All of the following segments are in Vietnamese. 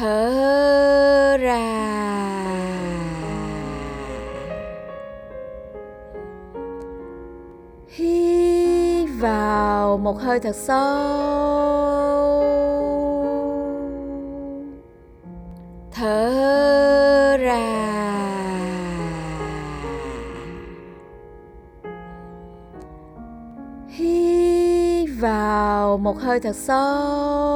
thở ra. Hít vào một hơi thật sâu. Thở ra. Hít vào một hơi thật sâu.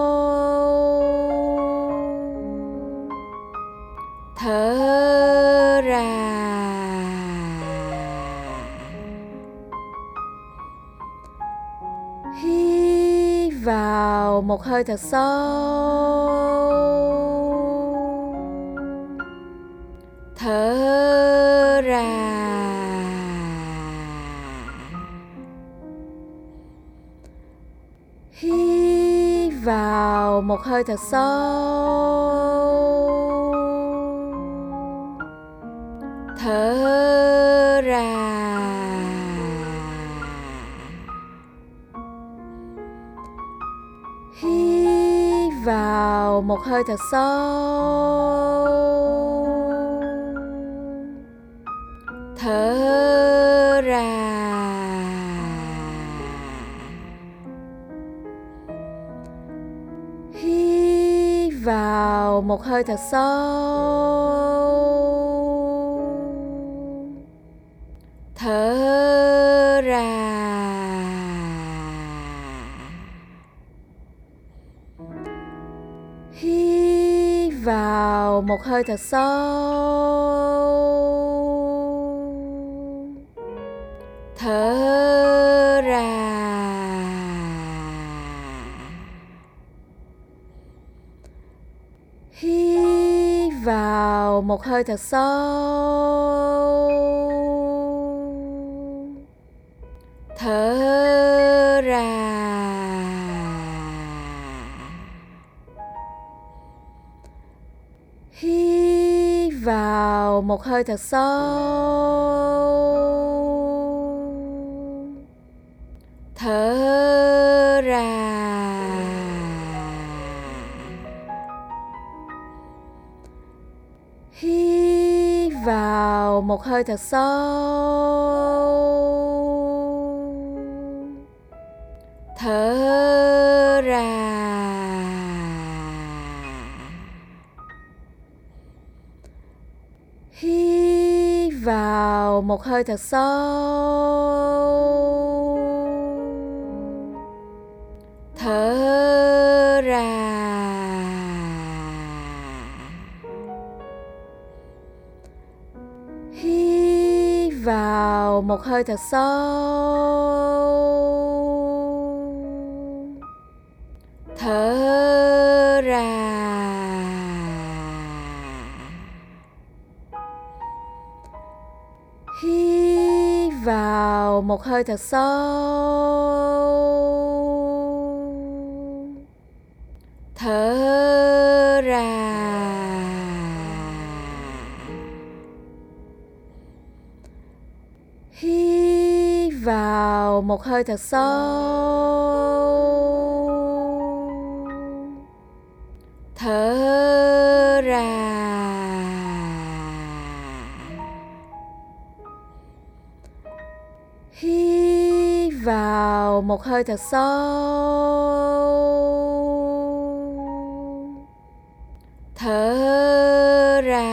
Hít vào một hơi thật sâu. Thở ra. Hít vào một hơi thật sâu. Thở ra. Một hơi thật sâu. Thở ra. Hít vào một hơi thật sâu. Hơi thật sâu. Thở ra. Hít vào một hơi thật sâu. Thở một hơi thật sâu. Thở ra. Hít vào một hơi thật sâu. Vào một hơi thật sâu. Thở ra. Hít vào một hơi thật sâu. Hít vào một hơi thật sâu. Thở ra. Hít vào một hơi thật sâu. Thở ra. Một hơi thật sâu. Thở ra.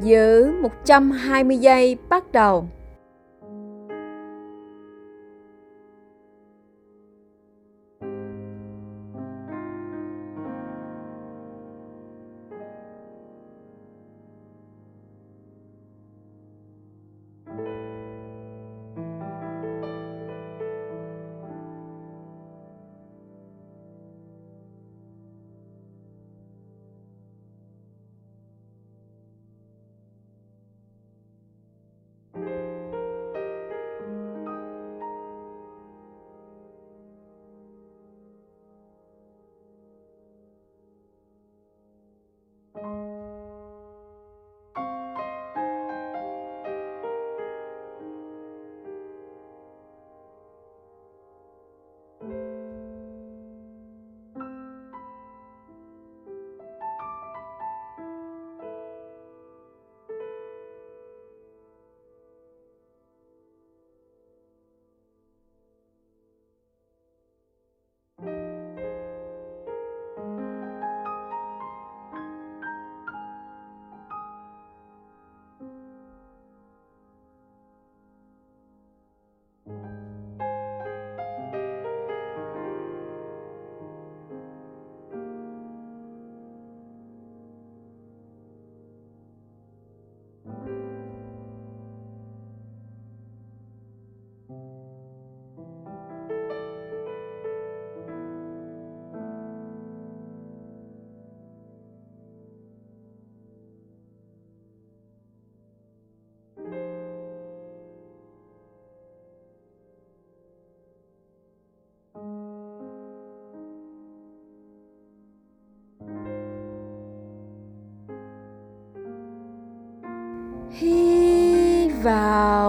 Giữ 120 giây bắt đầu.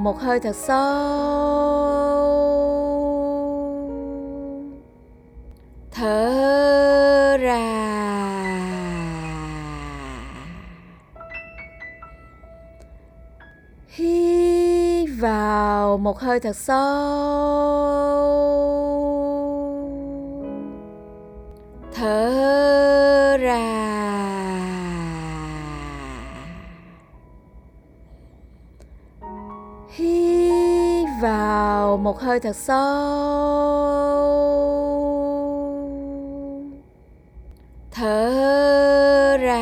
một hơi thật sâu. Thở ra. Hít vào một hơi thật sâu. Vào một hơi thật sâu. Thở ra.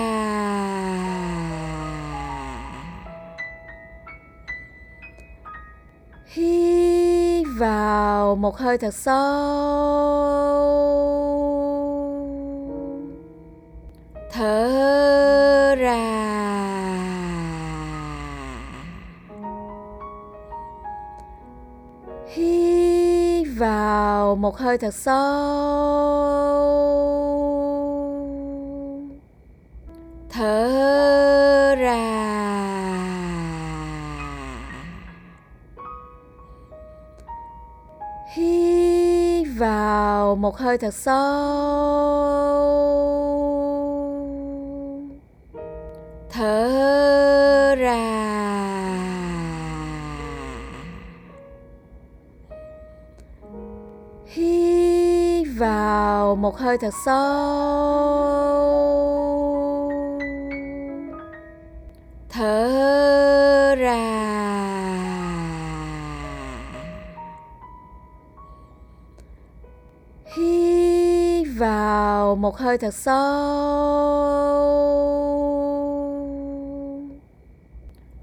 Hít vào một hơi thật sâu. Thở ra. Một hơi thật sâu. Thở ra. Hít vào một hơi thật sâu. Hơi thật sâu. Thở ra. Hít vào một hơi thật sâu.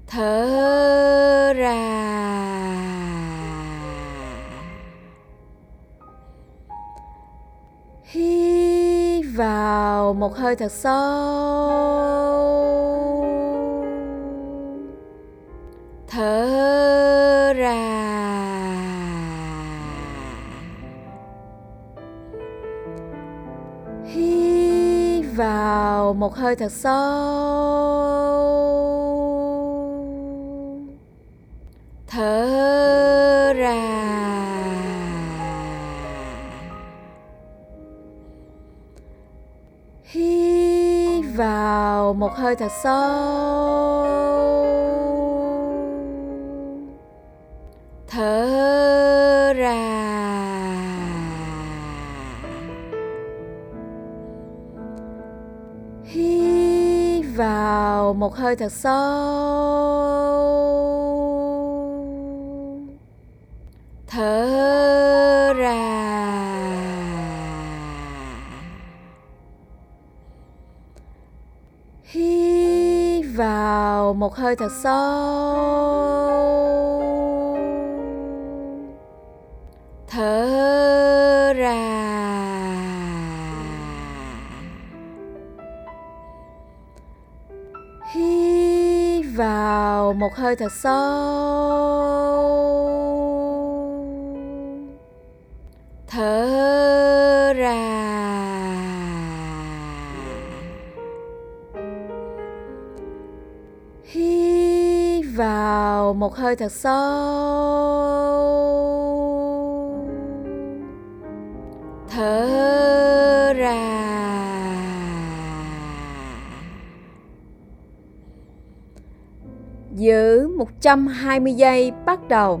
Thở một hơi thật sâu. Thở ra. Hít vào một hơi thật sâu. Một hơi thật sâu. Thở ra. Hít vào một hơi thật sâu. vào một hơi thật sâu. Thở ra. Hít vào một hơi thật sâu. Thở ra. Một hơi thật sâu. Thở ra. Giữ 120 giây bắt đầu.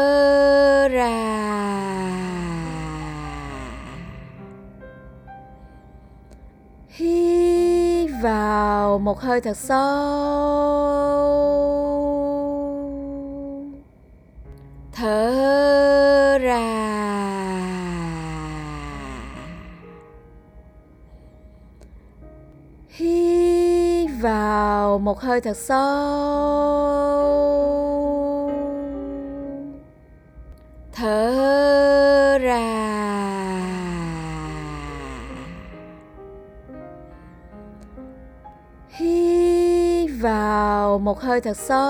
một hơi thật sâu. Thở ra. Hít vào một hơi thật sâu. Vào một hơi thật sâu.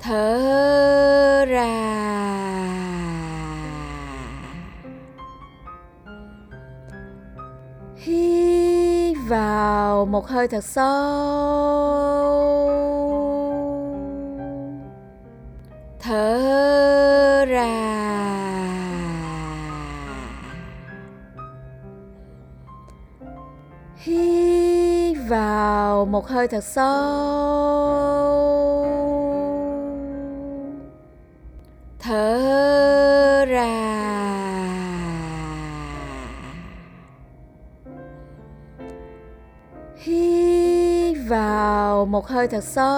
Thở ra. Hít vào một hơi thật sâu. Thở một hơi thật sâu. Thở ra. Hít vào một hơi thật sâu.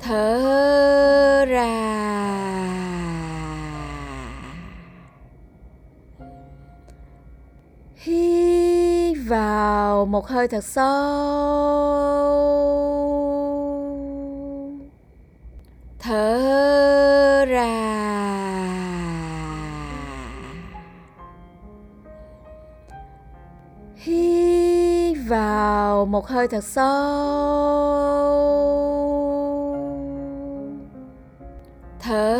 Thở một hơi thật sâu. Thở ra. Hít vào một hơi thật sâu. Thở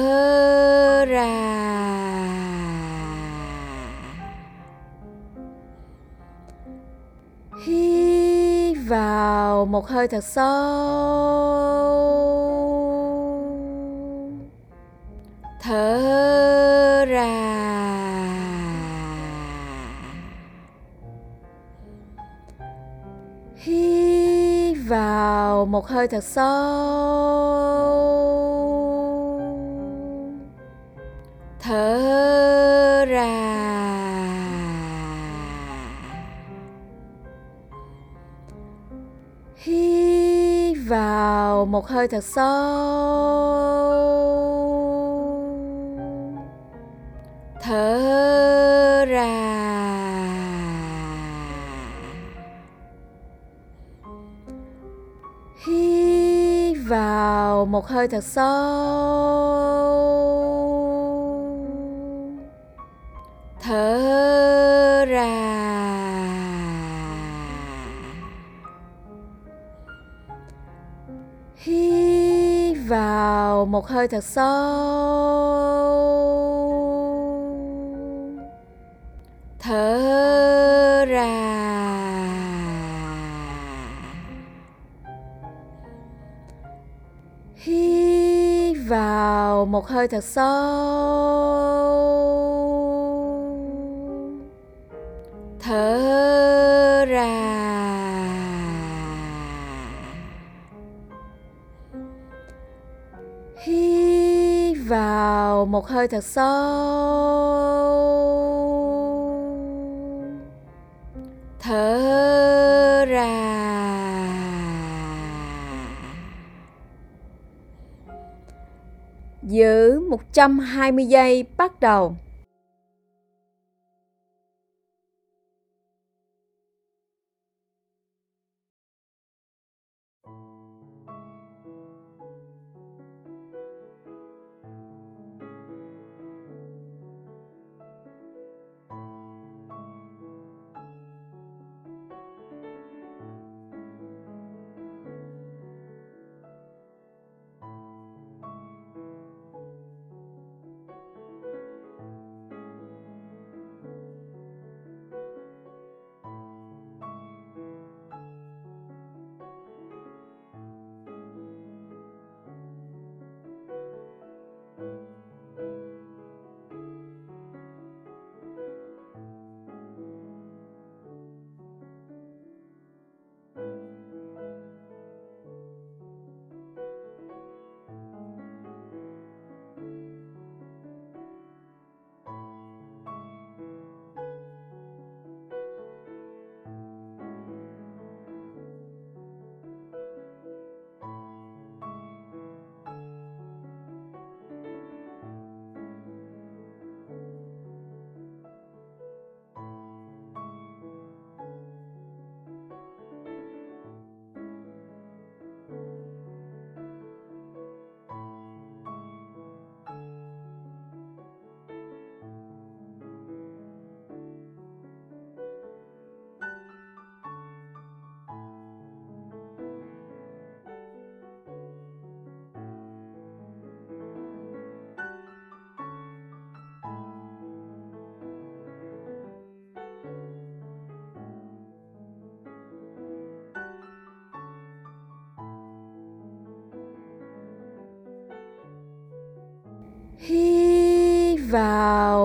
một hơi thật sâu. Thở ra. Hít vào một hơi thật sâu. Thở ra. Vào một hơi thật sâu. Thở ra. Hít vào một hơi thật sâu. Thở ra. Vào một hơi thật sâu. Thở ra. Hít vào một hơi thật sâu. Thở vào một hơi thật sâu. Thở ra. Giữ 120 giây bắt đầu.